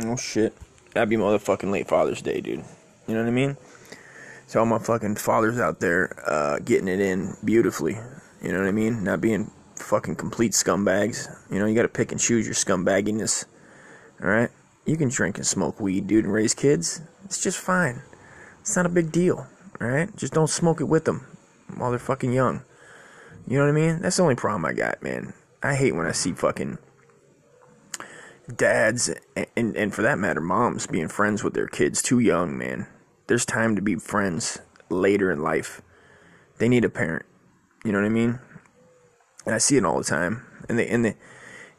Oh shit. Happy motherfucking late Father's Day, dude. You know what I mean? So all my fucking fathers out there uh, getting it in beautifully. You know what I mean? Not being fucking complete scumbags. You know, you gotta pick and choose your scumbagginess. Alright? You can drink and smoke weed, dude, and raise kids. It's just fine. It's not a big deal. Alright? Just don't smoke it with them while they're fucking young. You know what I mean? That's the only problem I got, man. I hate when I see fucking dads and, and for that matter moms being friends with their kids too young man. There's time to be friends later in life. They need a parent. You know what i mean? And i see it all the time. And they and they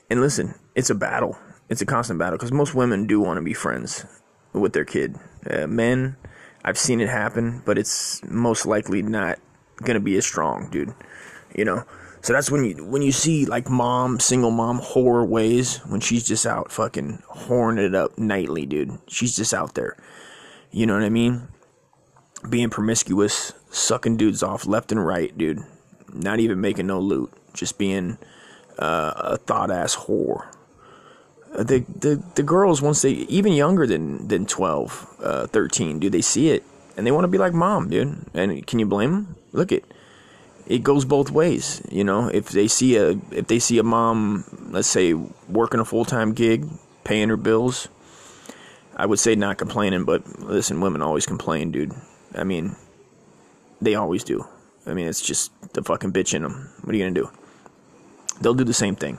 and listen it's a battle. It's a constant battle because most women do want to be friends with their kid. Uh, men i've seen it happen but it's most likely not gonna be as strong dude. You know so that's when you when you see like mom, single mom horror ways when she's just out fucking horning it up nightly, dude. She's just out there. You know what I mean? Being promiscuous, sucking dudes off left and right, dude. Not even making no loot, just being uh, a thought ass whore. Uh, the, the the girls once they even younger than than 12 uh, 13 dude they see it and they want to be like mom dude and can you blame them look it it goes both ways. You know, if they see a if they see a mom, let's say working a full time gig, paying her bills, I would say not complaining. But listen, women always complain, dude. I mean, they always do. I mean, it's just the fucking bitch in them. What are you gonna do? They'll do the same thing.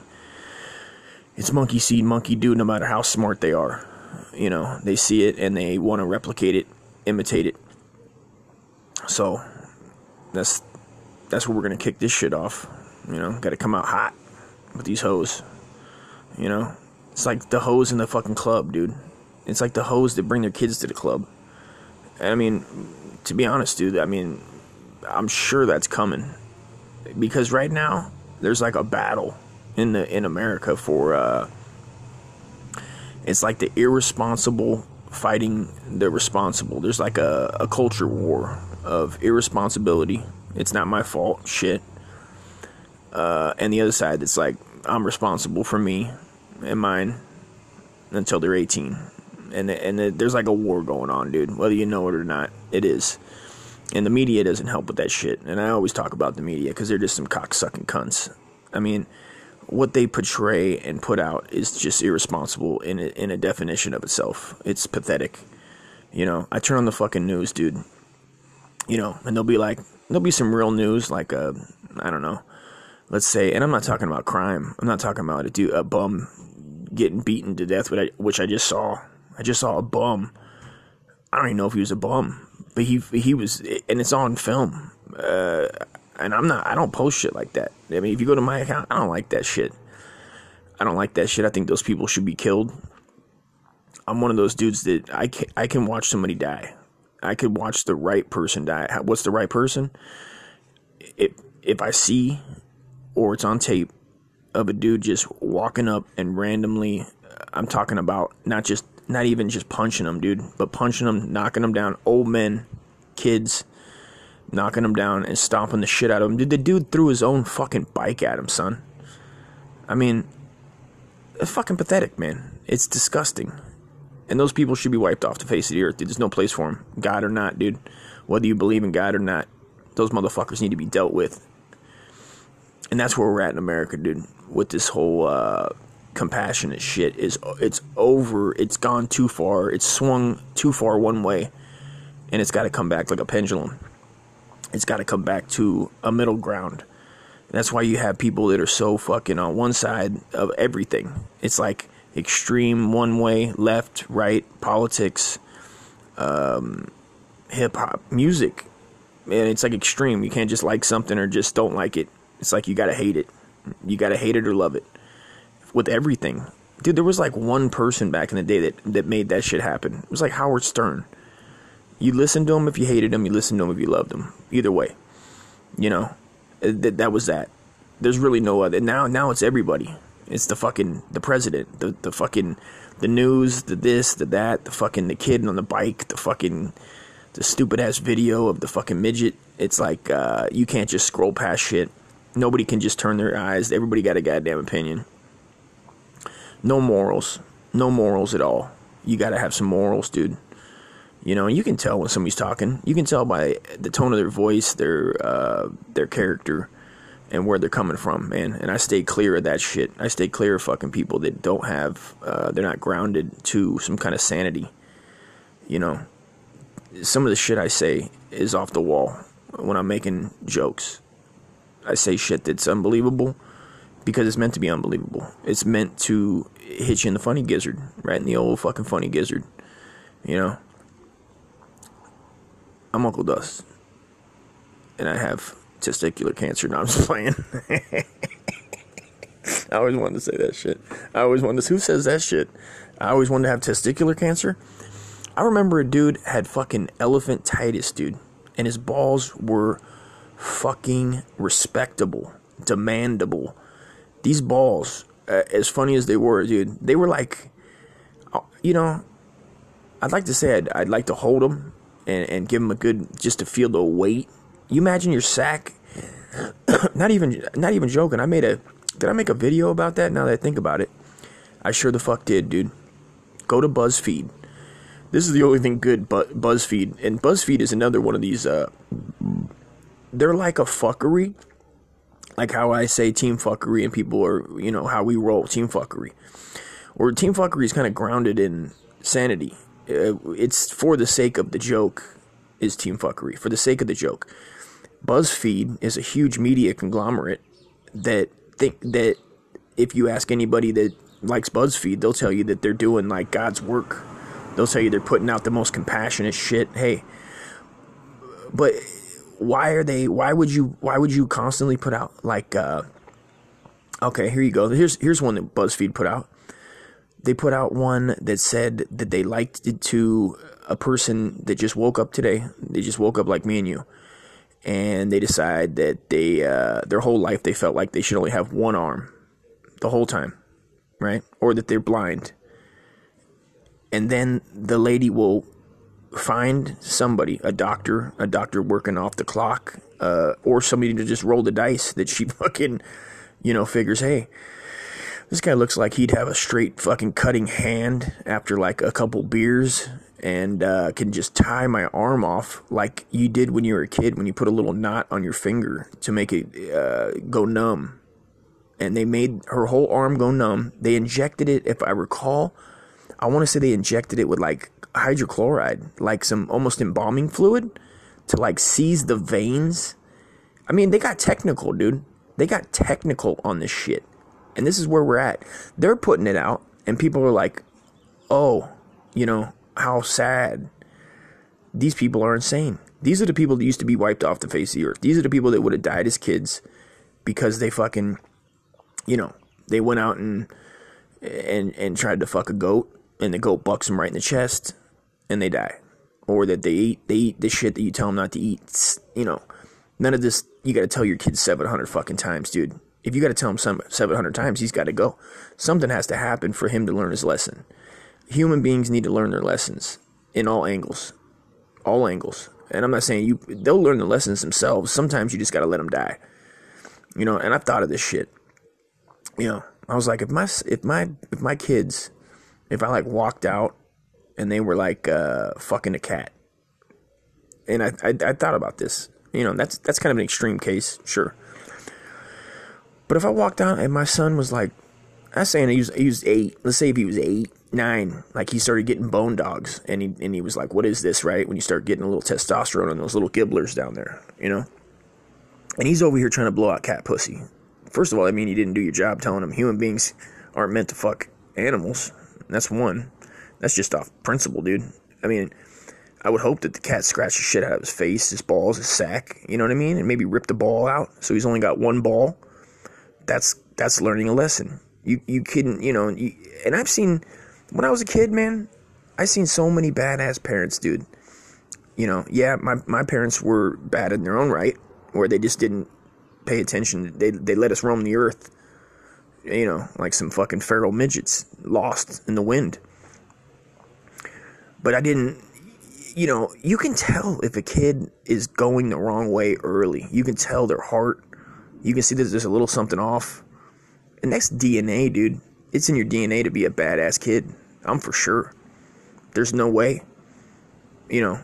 It's monkey see, monkey do. No matter how smart they are, you know, they see it and they want to replicate it, imitate it. So that's that's where we're gonna kick this shit off. You know, got to come out hot with these hoes. You know, it's like the hoes in the fucking club, dude. It's like the hoes that bring their kids to the club. I mean, to be honest, dude, I mean, I'm sure that's coming because right now there's like a battle in the in America for uh it's like the irresponsible fighting the responsible. There's like a, a culture war of irresponsibility it's not my fault. Shit. Uh, and the other side that's like, I'm responsible for me and mine until they're 18. And, and there's like a war going on, dude. Whether you know it or not, it is. And the media doesn't help with that shit. And I always talk about the media because they're just some cocksucking cunts. I mean, what they portray and put out is just irresponsible in a, in a definition of itself. It's pathetic. You know, I turn on the fucking news, dude. You know, and they'll be like, there'll be some real news, like a, I don't know, let's say, and I'm not talking about crime. I'm not talking about a dude, a bum getting beaten to death, which I, which I just saw. I just saw a bum. I don't even know if he was a bum, but he he was, and it's on film. Uh, and I'm not. I don't post shit like that. I mean, if you go to my account, I don't like that shit. I don't like that shit. I think those people should be killed. I'm one of those dudes that I can I can watch somebody die. I could watch the right person die. What's the right person? If if I see or it's on tape of a dude just walking up and randomly, uh, I'm talking about not just not even just punching them, dude, but punching them, knocking them down, old men, kids, knocking them down and stomping the shit out of them. Dude, the dude threw his own fucking bike at him, son. I mean, it's fucking pathetic, man. It's disgusting. And those people should be wiped off the face of the earth. Dude. There's no place for them, God or not, dude. Whether you believe in God or not, those motherfuckers need to be dealt with. And that's where we're at in America, dude. With this whole uh, compassionate shit, is it's over. It's gone too far. It's swung too far one way, and it's got to come back like a pendulum. It's got to come back to a middle ground. And that's why you have people that are so fucking on one side of everything. It's like extreme one way, left, right, politics, um, hip hop, music. And it's like extreme. You can't just like something or just don't like it. It's like you gotta hate it. You gotta hate it or love it. With everything. Dude, there was like one person back in the day that, that made that shit happen. It was like Howard Stern. You listened to him if you hated him, you listened to him if you loved him. Either way. You know, that, that was that. There's really no other. Now, now it's everybody. It's the fucking the president, the the fucking the news, the this, the that, the fucking the kid on the bike, the fucking the stupid ass video of the fucking midget. It's like uh, you can't just scroll past shit. Nobody can just turn their eyes. Everybody got a goddamn opinion. No morals. No morals at all. You got to have some morals, dude. You know, you can tell when somebody's talking. You can tell by the tone of their voice, their uh, their character, and where they're coming from, man. And I stay clear of that shit. I stay clear of fucking people that don't have, uh, they're not grounded to some kind of sanity. You know, some of the shit I say is off the wall when I'm making jokes. I say shit that's unbelievable because it's meant to be unbelievable. It's meant to hit you in the funny gizzard, right in the old fucking funny gizzard. You know? I'm Uncle Dust. And I have testicular cancer. Now I'm just playing. I always wanted to say that shit. I always wanted to. Who says that shit? I always wanted to have testicular cancer. I remember a dude had fucking elephantitis, dude, and his balls were fucking respectable, demandable. These balls, uh, as funny as they were, dude, they were like, uh, you know, I'd like to say I'd, I'd like to hold them and, and give them a good, just to feel the weight. You imagine your sack. not even, not even joking. I made a, did I make a video about that? Now that I think about it, I sure the fuck did, dude. Go to BuzzFeed. This is the only thing good, but BuzzFeed and BuzzFeed is another one of these. Uh, they're like a fuckery, like how I say team fuckery, and people are, you know, how we roll team fuckery. Or team fuckery is kind of grounded in sanity uh, it's for the sake of the joke is team fuckery for the sake of the joke buzzfeed is a huge media conglomerate that think that if you ask anybody that likes buzzfeed they'll tell you that they're doing like god's work. They'll tell you they're putting out the most compassionate shit. Hey but why are they why would you why would you constantly put out like uh okay here you go. Here's here's one that buzzfeed put out. They put out one that said that they liked it to a person that just woke up today. They just woke up like me and you, and they decide that they uh, their whole life they felt like they should only have one arm the whole time, right? Or that they're blind. And then the lady will find somebody, a doctor, a doctor working off the clock, uh, or somebody to just roll the dice that she fucking, you know, figures, hey, this guy looks like he'd have a straight fucking cutting hand after like a couple beers and uh, can just tie my arm off like you did when you were a kid when you put a little knot on your finger to make it uh, go numb. And they made her whole arm go numb. They injected it, if I recall, I want to say they injected it with like hydrochloride, like some almost embalming fluid to like seize the veins. I mean, they got technical, dude. They got technical on this shit. And this is where we're at. They're putting it out, and people are like, oh, you know, how sad. These people are insane. These are the people that used to be wiped off the face of the earth. These are the people that would have died as kids because they fucking, you know, they went out and and and tried to fuck a goat, and the goat bucks them right in the chest, and they die. Or that they eat they eat the shit that you tell them not to eat. You know, none of this. You got to tell your kids seven hundred fucking times, dude if you got to tell him some 700 times, he's got to go. Something has to happen for him to learn his lesson. Human beings need to learn their lessons in all angles, all angles. And I'm not saying you they'll learn the lessons themselves. Sometimes you just got to let them die. You know, and I've thought of this shit. You know, I was like if my if my if my kids if I like walked out and they were like uh fucking a cat. And I, I I thought about this. You know, that's that's kind of an extreme case, sure. But if I walked out and my son was like, I'm saying he was, he was eight. Let's say if he was eight, nine, like he started getting bone dogs, and he and he was like, "What is this?" Right when you start getting a little testosterone on those little gibblers down there, you know. And he's over here trying to blow out cat pussy. First of all, I mean, you didn't do your job telling him human beings aren't meant to fuck animals. That's one. That's just off principle, dude. I mean, I would hope that the cat scratched the shit out of his face, his balls, his sack. You know what I mean? And maybe ripped the ball out, so he's only got one ball that's that's learning a lesson. You you couldn't you know you, and I've seen when I was a kid, man. I seen so many badass parents, dude. You know, yeah, my my parents were bad in their own right, where they just didn't pay attention. They they let us roam the earth. You know, like some fucking feral midgets lost in the wind. But I didn't you know, you can tell if a kid is going the wrong way early. You can tell their heart you can see that there's a little something off. And that's DNA, dude. It's in your DNA to be a badass kid. I'm for sure. There's no way. You know.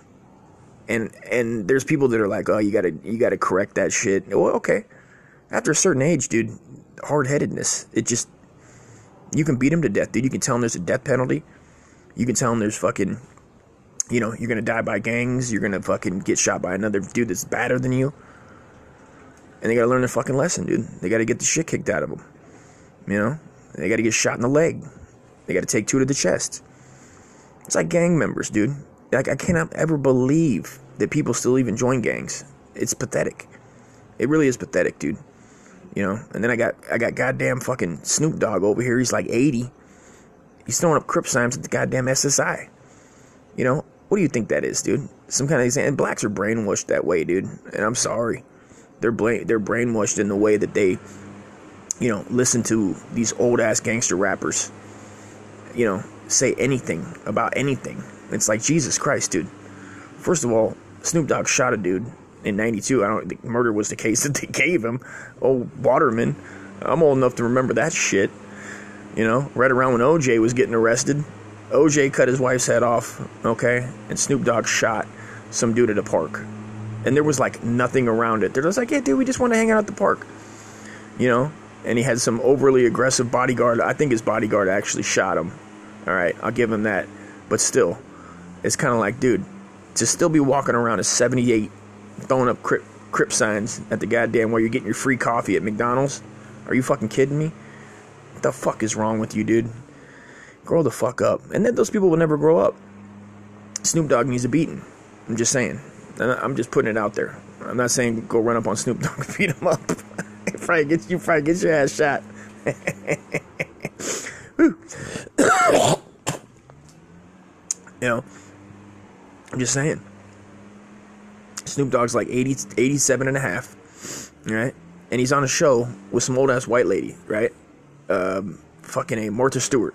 And and there's people that are like, oh, you gotta you gotta correct that shit. Well, okay. After a certain age, dude, hard headedness. It just you can beat him to death, dude. You can tell them there's a death penalty. You can tell them there's fucking, you know, you're gonna die by gangs. You're gonna fucking get shot by another dude that's badder than you. And they gotta learn their fucking lesson, dude. They gotta get the shit kicked out of them. You know, they gotta get shot in the leg. They gotta take two to the chest. It's like gang members, dude. Like I cannot ever believe that people still even join gangs. It's pathetic. It really is pathetic, dude. You know, and then I got I got goddamn fucking Snoop Dogg over here. He's like 80. He's throwing up crip signs at the goddamn SSI. You know, what do you think that is, dude? Some kind of and blacks are brainwashed that way, dude. And I'm sorry. They're bla- they're brainwashed in the way that they you know, listen to these old ass gangster rappers. You know, say anything about anything. It's like Jesus Christ, dude. First of all, Snoop Dogg shot a dude in 92. I don't think murder was the case that they gave him. Oh, Waterman. I'm old enough to remember that shit. You know, right around when OJ was getting arrested. OJ cut his wife's head off, okay? And Snoop Dogg shot some dude at a park. And there was like nothing around it. They're just like, yeah, dude, we just want to hang out at the park. You know? And he had some overly aggressive bodyguard. I think his bodyguard actually shot him. All right, I'll give him that. But still, it's kind of like, dude, to still be walking around at 78 throwing up crip, crip signs at the goddamn where you're getting your free coffee at McDonald's? Are you fucking kidding me? What the fuck is wrong with you, dude? Grow the fuck up. And then those people will never grow up. Snoop Dogg needs a beating. I'm just saying. I'm just putting it out there. I'm not saying go run up on Snoop Dogg and beat him up. Probably get you probably get your ass shot. you know, I'm just saying. Snoop Dogg's like 80, 87 and a half, right? And he's on a show with some old ass white lady, right? Um, fucking a Martha Stewart,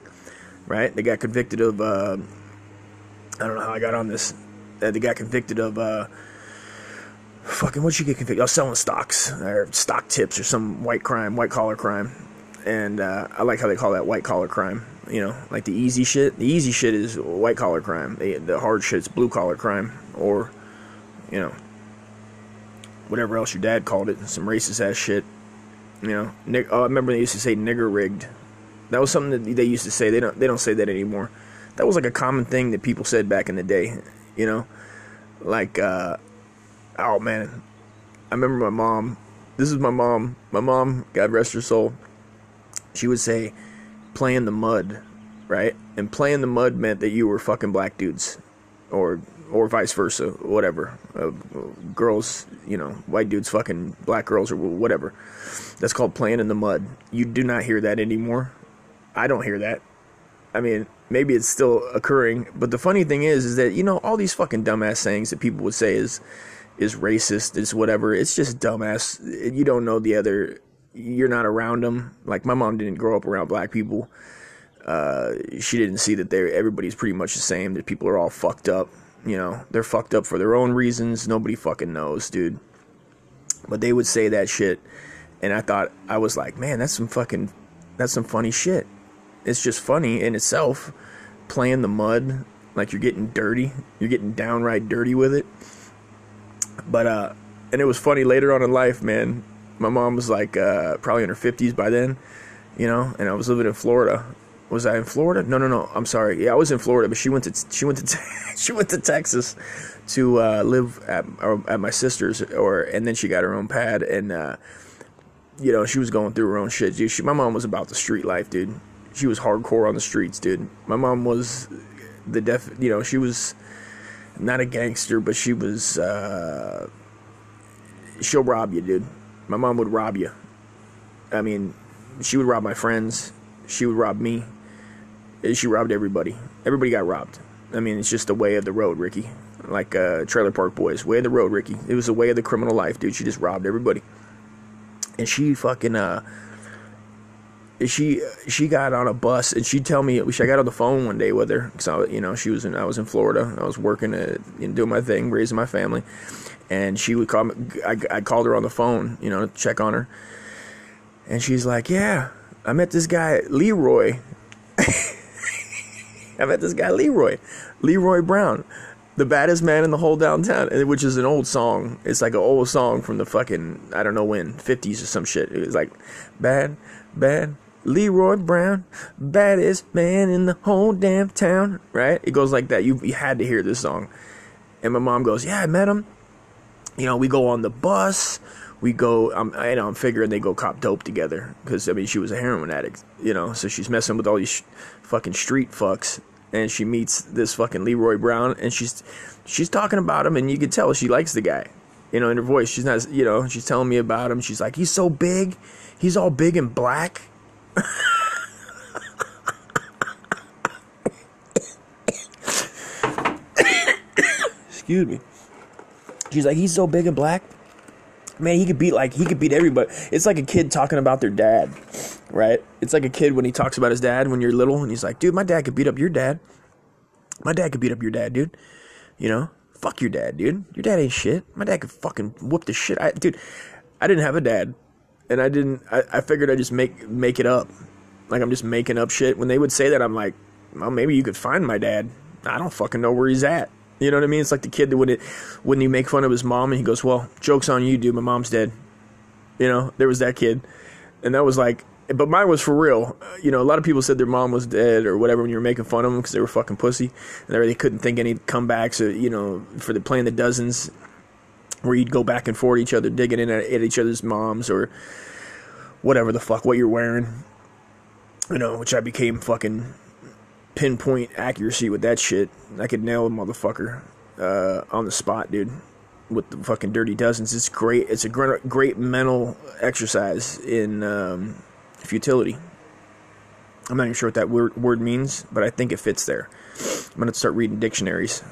right? They got convicted of, uh, I don't know how I got on this. Uh, they got convicted of, uh, fucking, what'd she get convicted? of? Oh, selling stocks, or stock tips, or some white crime, white collar crime. And uh, I like how they call that white collar crime. You know, like the easy shit. The easy shit is white collar crime. The, the hard shit's blue collar crime, or you know, whatever else your dad called it, some racist ass shit. You know, nig- oh, I remember they used to say nigger rigged. That was something that they used to say. They don't they don't say that anymore. That was like a common thing that people said back in the day. You know, like uh, oh man, I remember my mom. This is my mom. My mom, God rest her soul. She would say, "Play in the mud," right? And play in the mud meant that you were fucking black dudes, or or vice versa, whatever. Uh, girls, you know, white dudes fucking black girls or whatever. That's called playing in the mud. You do not hear that anymore. I don't hear that. I mean, maybe it's still occurring, but the funny thing is, is that you know all these fucking dumbass sayings that people would say is is racist, is whatever. It's just dumbass. You don't know the other. You're not around them. Like my mom didn't grow up around black people. Uh, she didn't see that they everybody's pretty much the same. That people are all fucked up you know, they're fucked up for their own reasons. Nobody fucking knows, dude. But they would say that shit, and I thought I was like, man, that's some fucking, that's some funny shit. It's just funny in itself, playing the mud like you're getting dirty, you're getting downright dirty with it. But uh, and it was funny later on in life, man. My mom was like uh, probably in her fifties by then, you know, and I was living in Florida, was I in Florida? No, no, no. I'm sorry. Yeah, I was in Florida, but she went to she went to she went to Texas to uh, live at at my sister's, or and then she got her own pad, and uh, you know she was going through her own shit. Dude, she, my mom was about the street life, dude. She was hardcore on the streets, dude. My mom was the def. You know, she was not a gangster, but she was. Uh, she'll rob you, dude. My mom would rob you. I mean, she would rob my friends. She would rob me she robbed everybody. Everybody got robbed. I mean, it's just the way of the road, Ricky. Like uh, Trailer Park Boys, way of the road, Ricky. It was the way of the criminal life, dude. She just robbed everybody, and she fucking uh, she she got on a bus and she'd tell me. I got on the phone one day with her because I, you know, she was in. I was in Florida. I was working, at, you know, doing my thing, raising my family, and she would call me. I, I called her on the phone, you know, to check on her, and she's like, "Yeah, I met this guy Leroy." I met this guy Leroy, Leroy Brown, the baddest man in the whole downtown, which is an old song. It's like an old song from the fucking I don't know when, fifties or some shit. It was like bad, bad. Leroy Brown, baddest man in the whole damn town. Right? It goes like that. You, you had to hear this song. And my mom goes, "Yeah, I met him. You know, we go on the bus." we go. I'm, I know I'm figuring they go cop dope together because I mean she was a heroin addict, you know. So she's messing with all these sh- fucking street fucks, and she meets this fucking Leroy Brown, and she's she's talking about him, and you can tell she likes the guy, you know, in her voice. She's not, you know, she's telling me about him. She's like, he's so big, he's all big and black. Excuse me. She's like, he's so big and black man, he could beat like he could beat everybody. It's like a kid talking about their dad, right? It's like a kid when he talks about his dad when you're little, and he's like, dude, my dad could beat up your dad. My dad could beat up your dad, dude. You know, fuck your dad, dude. Your dad ain't shit. My dad could fucking whoop the shit. I, dude, I didn't have a dad, and I didn't. I, I figured I just make make it up. Like I'm just making up shit. When they would say that, I'm like, well, maybe you could find my dad. I don't fucking know where he's at. You know what I mean? It's like the kid that would when you make fun of his mom and he goes, "Well, jokes on you, dude. My mom's dead." You know, there was that kid, and that was like, but mine was for real. You know, a lot of people said their mom was dead or whatever when you were making fun of them because they were fucking pussy and they really couldn't think any comebacks. Or, you know, for the playing the dozens, where you'd go back and forth each other, digging in at, at each other's moms or whatever the fuck what you're wearing. You know, which I became fucking pinpoint accuracy with that shit. I could nail a motherfucker uh, on the spot, dude. With the fucking dirty dozens, it's great. It's a great, great mental exercise in um, futility. I'm not even sure what that word, word means, but I think it fits there. I'm gonna start reading dictionaries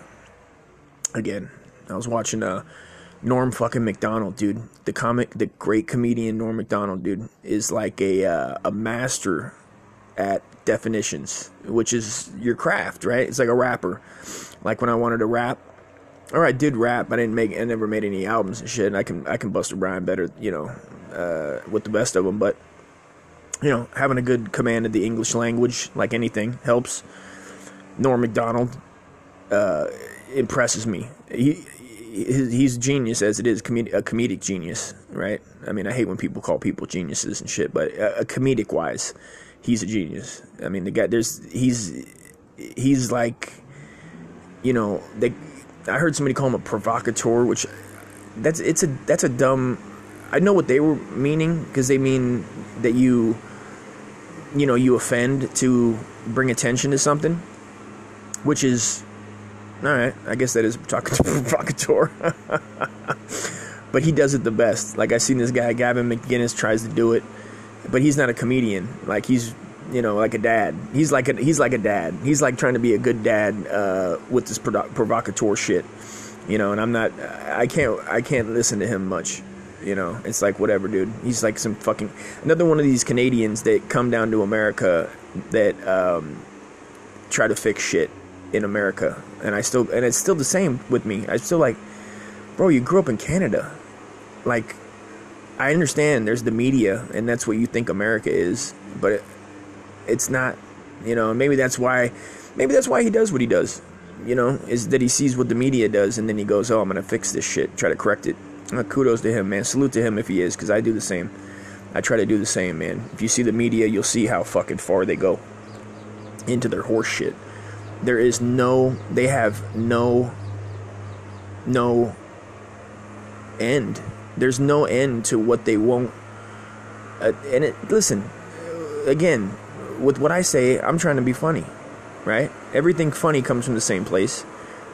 again. I was watching uh, Norm fucking Macdonald, dude. The comic, the great comedian Norm Macdonald, dude, is like a uh, a master at definitions, which is your craft, right? It's like a rapper. Like when I wanted to rap, or I did rap, I didn't make, I never made any albums and shit. And I can, I can bust a rhyme better, you know, uh, with the best of them. But you know, having a good command of the English language, like anything, helps. Norm Macdonald uh, impresses me. He he's a genius as it is, a comedic genius, right? I mean, I hate when people call people geniuses and shit, but uh, uh, a comedic wise, he's a genius. I mean, the guy there's he's he's like you know, they I heard somebody call him a provocateur, which that's it's a that's a dumb I know what they were meaning because they mean that you you know, you offend to bring attention to something, which is all right. I guess that is provocateur. but he does it the best. Like I seen this guy Gavin McInnes tries to do it but he's not a comedian. Like he's you know like a dad. He's like a he's like a dad. He's like trying to be a good dad uh, with this provo- provocateur shit. You know, and I'm not. I can't. I can't listen to him much. You know, it's like whatever, dude. He's like some fucking another one of these Canadians that come down to America that um, try to fix shit in America, and I still and it's still the same with me. I still like, bro. You grew up in Canada, like I understand there's the media and that's what you think America is, but it, it's not, you know, maybe that's why maybe that's why he does what he does. You know, is that he sees what the media does and then he goes, "Oh, I'm to fix this shit, try to correct it." Uh, kudos to him, man. Salute to him if he is cuz I do the same. I try to do the same, man. If you see the media, you'll see how fucking far they go into their horse shit. There is no they have no no end there's no end to what they won't. Uh, and it, listen, again, with what I say, I'm trying to be funny, right? Everything funny comes from the same place.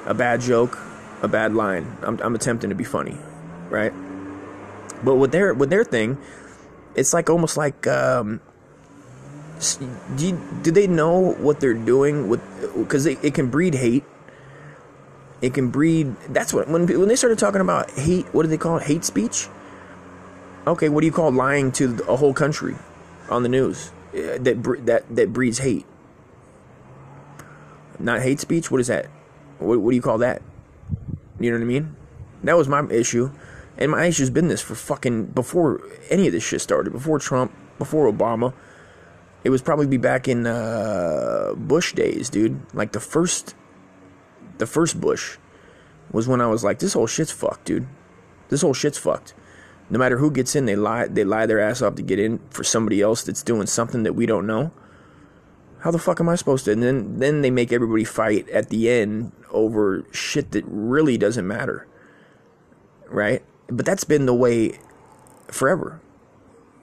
A bad joke, a bad line. I'm, I'm attempting to be funny, right? But with their with their thing, it's like almost like um, do, you, do they know what they're doing with because it, can breed hate it can breed. That's what when when they started talking about hate. What do they call it? Hate speech. Okay, what do you call lying to a whole country on the news uh, that that that breeds hate? Not hate speech. What is that? What, what do you call that? You know what I mean? That was my issue, and my issue's been this for fucking before any of this shit started. Before Trump, before Obama. It was probably be back in uh, Bush days, dude. Like the first, the first Bush was when I was like, this whole shit's fucked, dude. This whole shit's fucked. No matter who gets in, they lie. They lie their ass off to get in for somebody else that's doing something that we don't know. How the fuck am I supposed to? And then then they make everybody fight at the end over shit that really doesn't matter, right? But that's been the way forever.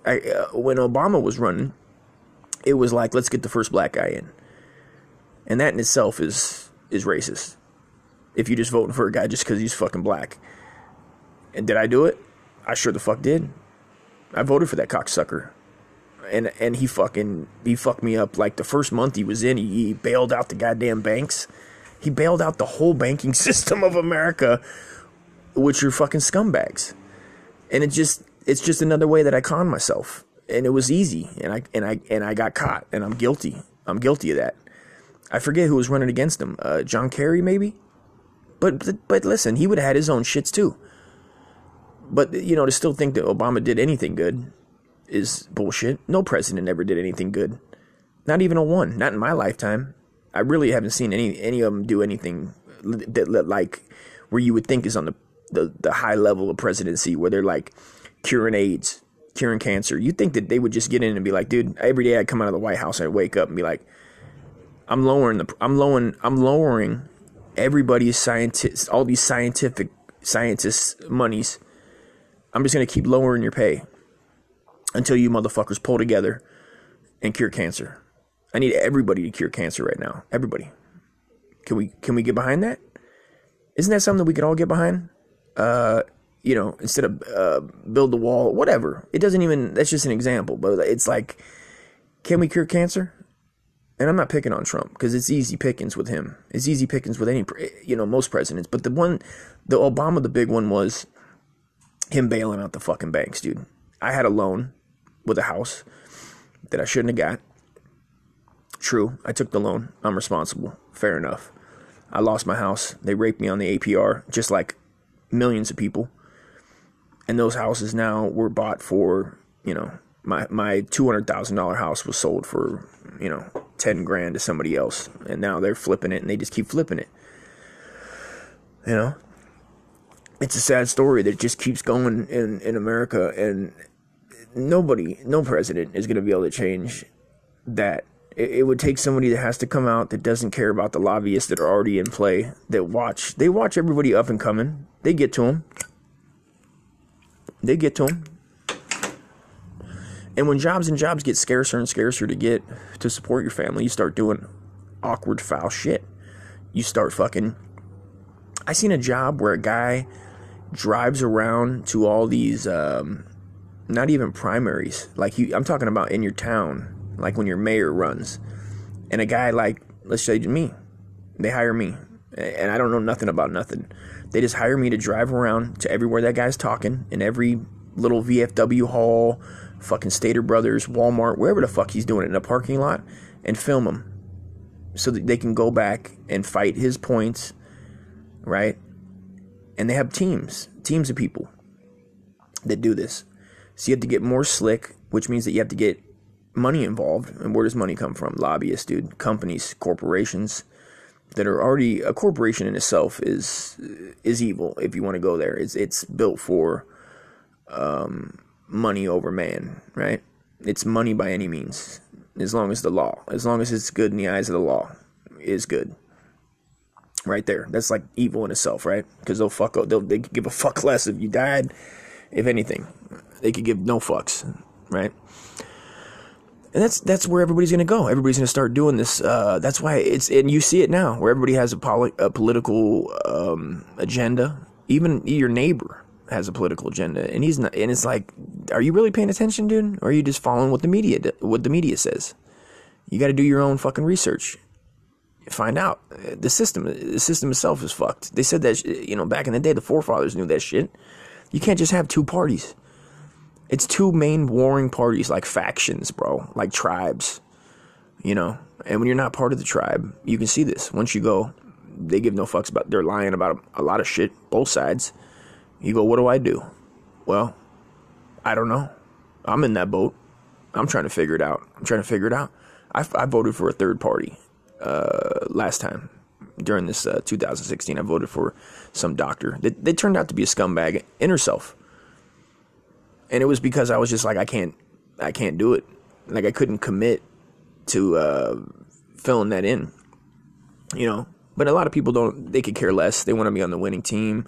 I, uh, when Obama was running, it was like let's get the first black guy in, and that in itself is is racist. If you're just voting for a guy just because he's fucking black, and did I do it? I sure the fuck did. I voted for that cocksucker. And and he fucking he fucked me up like the first month he was in, he, he bailed out the goddamn banks. He bailed out the whole banking system of America, which are fucking scumbags. And it just it's just another way that I con myself. And it was easy and I and I and I got caught and I'm guilty. I'm guilty of that. I forget who was running against him. Uh, John Kerry maybe? But, but but listen, he would have had his own shits too. But you know, to still think that Obama did anything good is bullshit. No president ever did anything good. Not even a one. Not in my lifetime. I really haven't seen any any of them do anything that, that like where you would think is on the, the the high level of presidency, where they're like curing AIDS, curing cancer. you'd think that they would just get in and be like, dude, every day I'd come out of the White House, I'd wake up and be like, I'm lowering the, I'm lowering, I'm lowering everybody's scientists, all these scientific scientists' monies I'm just to keep lowering your pay until you motherfuckers pull together and cure cancer. I need everybody to cure cancer right now. Everybody. Can we can we get behind that? Isn't that something that we could all get behind? Uh, you know, instead of uh, build the wall, whatever. It doesn't even. That's just an example, but it's like, can we cure cancer? And I'm not picking on Trump because it's easy pickings with him. It's easy pickings with any, you know, most presidents. But the one, the Obama, the big one was him bailing out the fucking banks, dude. I had a loan with a house that I shouldn't have got. True, I took the loan. I'm responsible. Fair enough. I lost my house. They raped me on the APR, just like millions of people. And those houses now were bought for, you know, my my two hundred thousand dollar house was sold for, you know, ten grand to somebody else, and now they're flipping it, and they just keep flipping it. You know, it's a sad story that just keeps going in, in America, and nobody, no president is going to be able to change that. It, it, would take somebody that has to come out that doesn't care about the lobbyists that are already in play, that watch. They watch everybody up and coming. They get to them. They get to them. And when jobs and jobs get scarcer and scarcer to get to support your family, you start doing awkward, foul shit. You start fucking. I seen a job where a guy drives around to all these um, not even primaries like you, i'm talking about in your town like when your mayor runs and a guy like let's say me they hire me and i don't know nothing about nothing they just hire me to drive around to everywhere that guy's talking in every little vfw hall fucking stater brothers walmart wherever the fuck he's doing it in a parking lot and film him so that they can go back and fight his points right and they have teams, teams of people that do this. So you have to get more slick, which means that you have to get money involved. And where does money come from? Lobbyists, dude, companies, corporations that are already a corporation in itself is is evil. If you want to go there, it's it's built for um, money over man, right? It's money by any means, as long as the law, as long as it's good in the eyes of the law, is good right there. That's like evil in itself, right? Because they'll fuck up. They'll they could give a fuck less if you died. If anything, they could give no fucks, right? And that's that's where everybody's gonna go. Everybody's gonna start doing this. Uh, that's why it's and you see it now, where everybody has a, poli- a political um, agenda. Even your neighbor has a political agenda, and he's not. And it's like, are you really paying attention, dude? Or are you just following what the media what the media says? You got to do your own fucking research find out the system the system itself is fucked they said that you know back in the day the forefathers knew that shit you can't just have two parties it's two main warring parties like factions bro like tribes you know and when you're not part of the tribe you can see this once you go they give no fucks about they're lying about a lot of shit both sides you go what do i do well i don't know i'm in that boat I'm trying to figure it out. I'm trying to figure it out. I, I voted for a third party uh, last time during this uh, 2016. I voted for some doctor. They, they turned out to be a scumbag in herself, and it was because I was just like, I can't, I can't do it. Like I couldn't commit to uh, filling that in, you know. But a lot of people don't. They could care less. They want to be on the winning team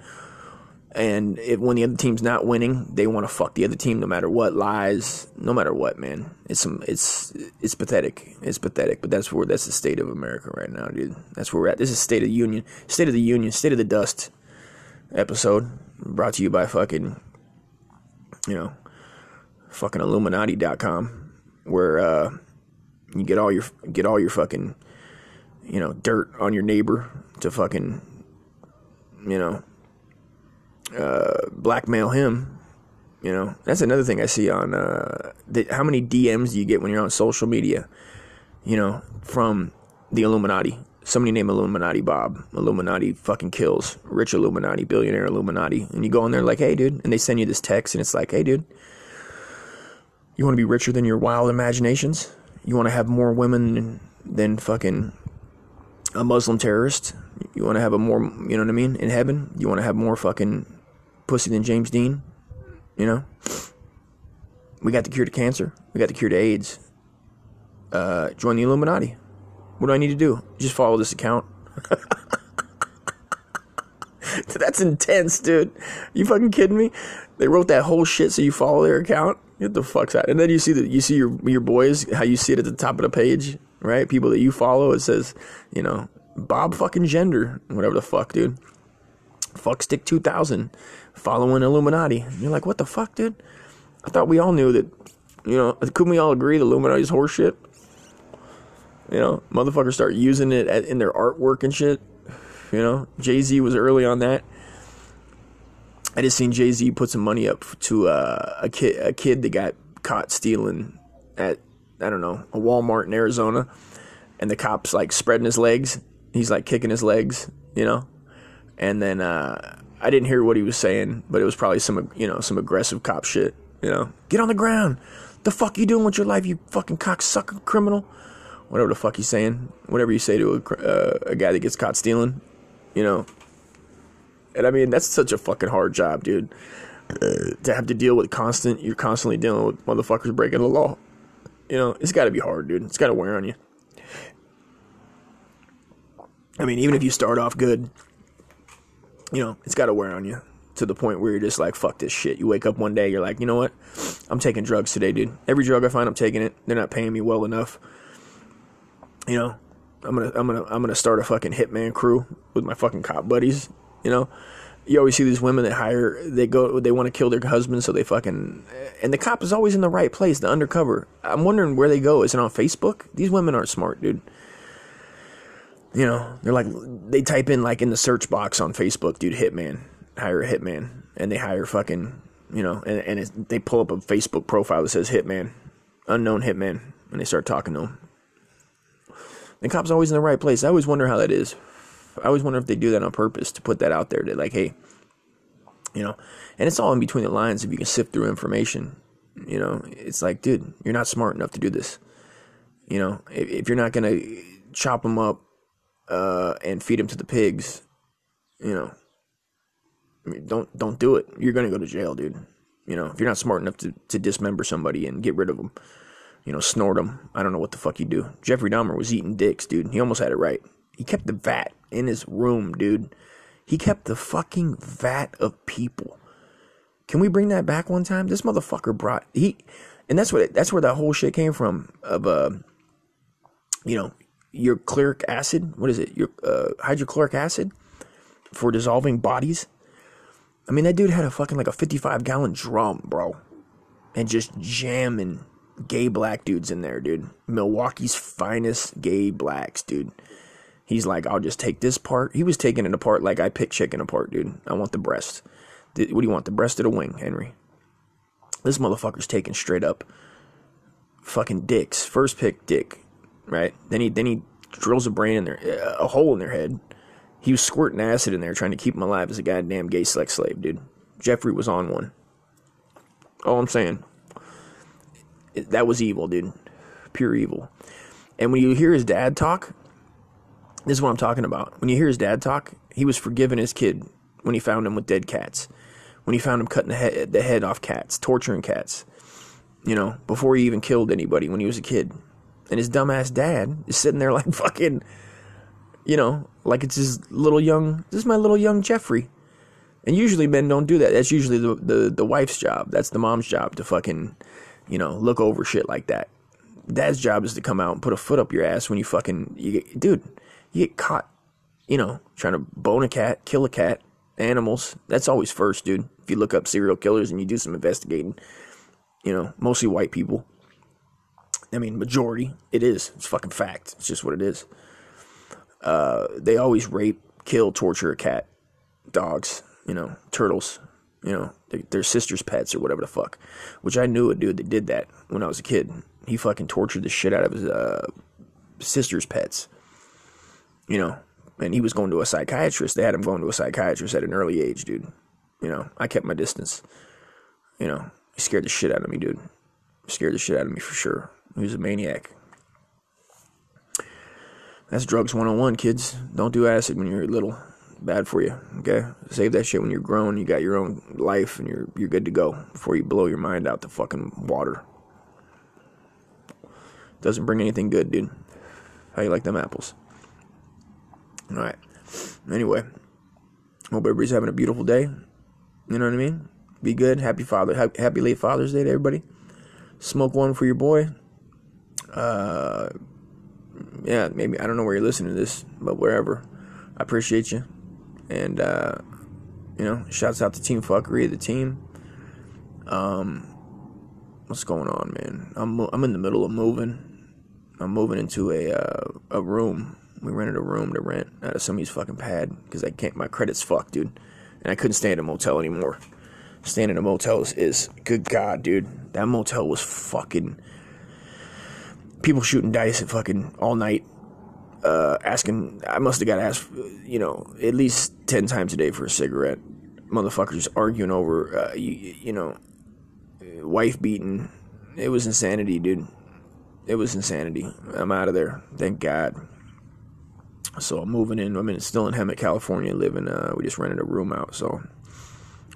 and if, when the other team's not winning, they want to fuck the other team no matter what, lies, no matter what, man. It's some, it's it's pathetic. It's pathetic. But that's where that's the state of America right now, dude. That's where we're at. This is State of the Union, State of the Union, State of the Dust episode brought to you by fucking, you know, fucking Illuminati.com, where uh, you get all your get all your fucking, you know, dirt on your neighbor to fucking, you know uh, blackmail him. You know, that's another thing I see on uh, the, how many DMs do you get when you're on social media? You know, from the Illuminati. Somebody named Illuminati Bob. Illuminati fucking kills. Rich Illuminati, billionaire Illuminati. And you go in there like, hey, dude. And they send you this text, and it's like, hey, dude, you want to be richer than your wild imaginations? You want to have more women than, fucking a Muslim terrorist? You want to have a more, you know what I mean, in heaven? You want to have more fucking pussy than James Dean? You know? We got the cure to cancer. We got the cure to AIDS. Uh, join the Illuminati. What do I need to do? Just follow this account. That's intense, dude. You fucking kidding me? They wrote that whole shit so you follow their account. Get the fuck's out. And then you see the you see your your boys how you see it at the top of the page, right? People that you follow. It says, you know, Bob fucking gender, whatever the fuck, dude. Fuck stick two thousand, following Illuminati. You're like, what the fuck, dude? I thought we all knew that. You know, couldn't we all agree the Illuminati's horseshit? You know, motherfuckers start using it in their artwork and shit. You know, Jay Z was early on that. I just seen Jay Z put some money up to uh, a kid, a kid that got caught stealing at I don't know a Walmart in Arizona, and the cops like spreading his legs. He's like kicking his legs, you know, and then uh, I didn't hear what he was saying, but it was probably some you know some aggressive cop shit. You know, get on the ground. The fuck you doing with your life, you fucking cocksucker criminal? Whatever the fuck he's saying. Whatever you say to a, uh, a guy that gets caught stealing, you know. And I mean, that's such a fucking hard job, dude. Uh, to have to deal with constant, you're constantly dealing with motherfuckers breaking the law. You know, it's got to be hard, dude. It's got to wear on you. I mean, even if you start off good, you know, it's got to wear on you to the point where you're just like, fuck this shit. You wake up one day, you're like, you know what? I'm taking drugs today, dude. Every drug I find, I'm taking it. They're not paying me well enough. You know, I'm gonna I'm gonna I'm gonna start a fucking hitman crew with my fucking cop buddies. You know, you always see these women that hire they go they want to kill their husband so they fucking and the cop is always in the right place, the undercover. I'm wondering where they go. Is it on Facebook? These women aren't smart, dude. You know, they're like they type in like in the search box on Facebook, dude, hitman, hire a hitman, and they hire fucking you know, and and they pull up a Facebook profile that says hitman, unknown hitman, and they start talking to them. The cop's always in the right place. I always wonder how that is. I always wonder if they do that on purpose to put that out there to like, hey, you know, and it's all in between the lines if you can sift through information. You know, it's like, dude, you're not smart enough to do this. You know, if, if you're not gonna chop them up uh, and feed them to the pigs, you know, I mean, don't don't do it. You're gonna go to jail, dude. You know, if you're not smart enough to, to dismember somebody and get rid of them you know, snort them. I don't know what the fuck you do. Jeffrey Dahmer was eating dicks, dude. He almost had it right. He kept the vat in his room, dude. He kept the fucking vat of people. Can we bring that back one time? This motherfucker brought he, and that's what that's where that whole shit came from. Of uh, you know, your chloric acid. What is it? Your uh, hydrochloric acid for dissolving bodies. I mean, that dude had a fucking like a fifty-five gallon drum, bro, and just jamming gay black dudes in there, dude. Milwaukee's finest gay blacks, dude. He's like, I'll just take this part. He was taking it apart like I pick chicken apart, dude. I want the breast. What do you want? The breast or the wing, Henry? This motherfucker's taking straight up fucking dicks. First pick dick, right? Then he then he drills a brain in their a hole in their head. He was squirting acid in there trying to keep him alive as a goddamn gay sex slave, dude. Jeffrey was on one. All I'm saying that was evil, dude. Pure evil. And when you hear his dad talk, this is what I'm talking about. When you hear his dad talk, he was forgiving his kid when he found him with dead cats. When he found him cutting the head, the head off cats, torturing cats. You know, before he even killed anybody when he was a kid. And his dumbass dad is sitting there like fucking, you know, like it's his little young, this is my little young Jeffrey. And usually men don't do that. That's usually the, the, the wife's job. That's the mom's job to fucking, you know, look over shit like that. Dad's job is to come out and put a foot up your ass when you fucking, you get, dude, you get caught, you know, trying to bone a cat, kill a cat, animals. That's always first, dude. If you look up serial killers and you do some investigating, you know, mostly white people. I mean, majority. It is. It's fucking fact. It's just what it is. Uh, they always rape, kill, torture a cat, dogs, you know, turtles, you know, their sister's pets or whatever the fuck. Which I knew a dude that did that when I was a kid. He fucking tortured the shit out of his uh, sister's pets. You know, and he was going to a psychiatrist. They had him going to a psychiatrist at an early age, dude. You know, I kept my distance. You know, he scared the shit out of me, dude. He scared the shit out of me for sure. He was a maniac. That's drugs 101, kids. Don't do acid when you're little bad for you. Okay, save that shit when you're grown. You got your own life and you're you're good to go before you blow your mind out the fucking water. Doesn't bring anything good, dude. How you like them apples? All right. Anyway, hope everybody's having a beautiful day. You know what I mean? Be good. Happy Father. Happy late Father's Day to everybody. Smoke one for your boy. Uh, yeah, maybe I don't know where you're listening to this, but wherever. I appreciate you. And, uh, you know, shouts out to Team Fuckery, the team. Um, what's going on, man? I'm I'm in the middle of moving. I'm moving into a uh, a room. We rented a room to rent out of somebody's fucking pad because I can't. My credit's fucked, dude, and I couldn't stay in a motel anymore. Staying in a motel is, is good God, dude. That motel was fucking people shooting dice at fucking all night uh, asking. I must have got asked, you know, at least ten times a day for a cigarette. Motherfuckers arguing over, uh, you, you know, wife beating. It was insanity, dude. It was insanity. I'm out of there. Thank God. So I'm moving in. I'm in, still in Hemet, California, living. Uh, we just rented a room out, so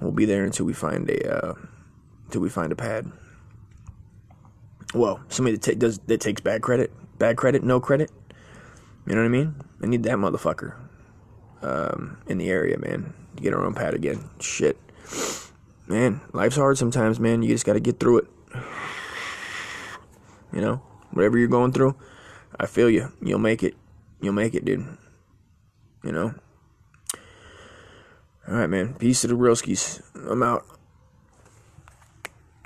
we'll be there until we find a uh, until we find a pad. Well, somebody that, ta- does that takes bad credit, bad credit, no credit. You know what I mean? I need that motherfucker um, in the area, man. To get our own pad again. Shit. Man, life's hard sometimes, man. You just got to get through it. You know, whatever you're going through, I feel you. You'll make it. You'll make it, dude. You know? All right, man. Peace to the real skis. I'm out.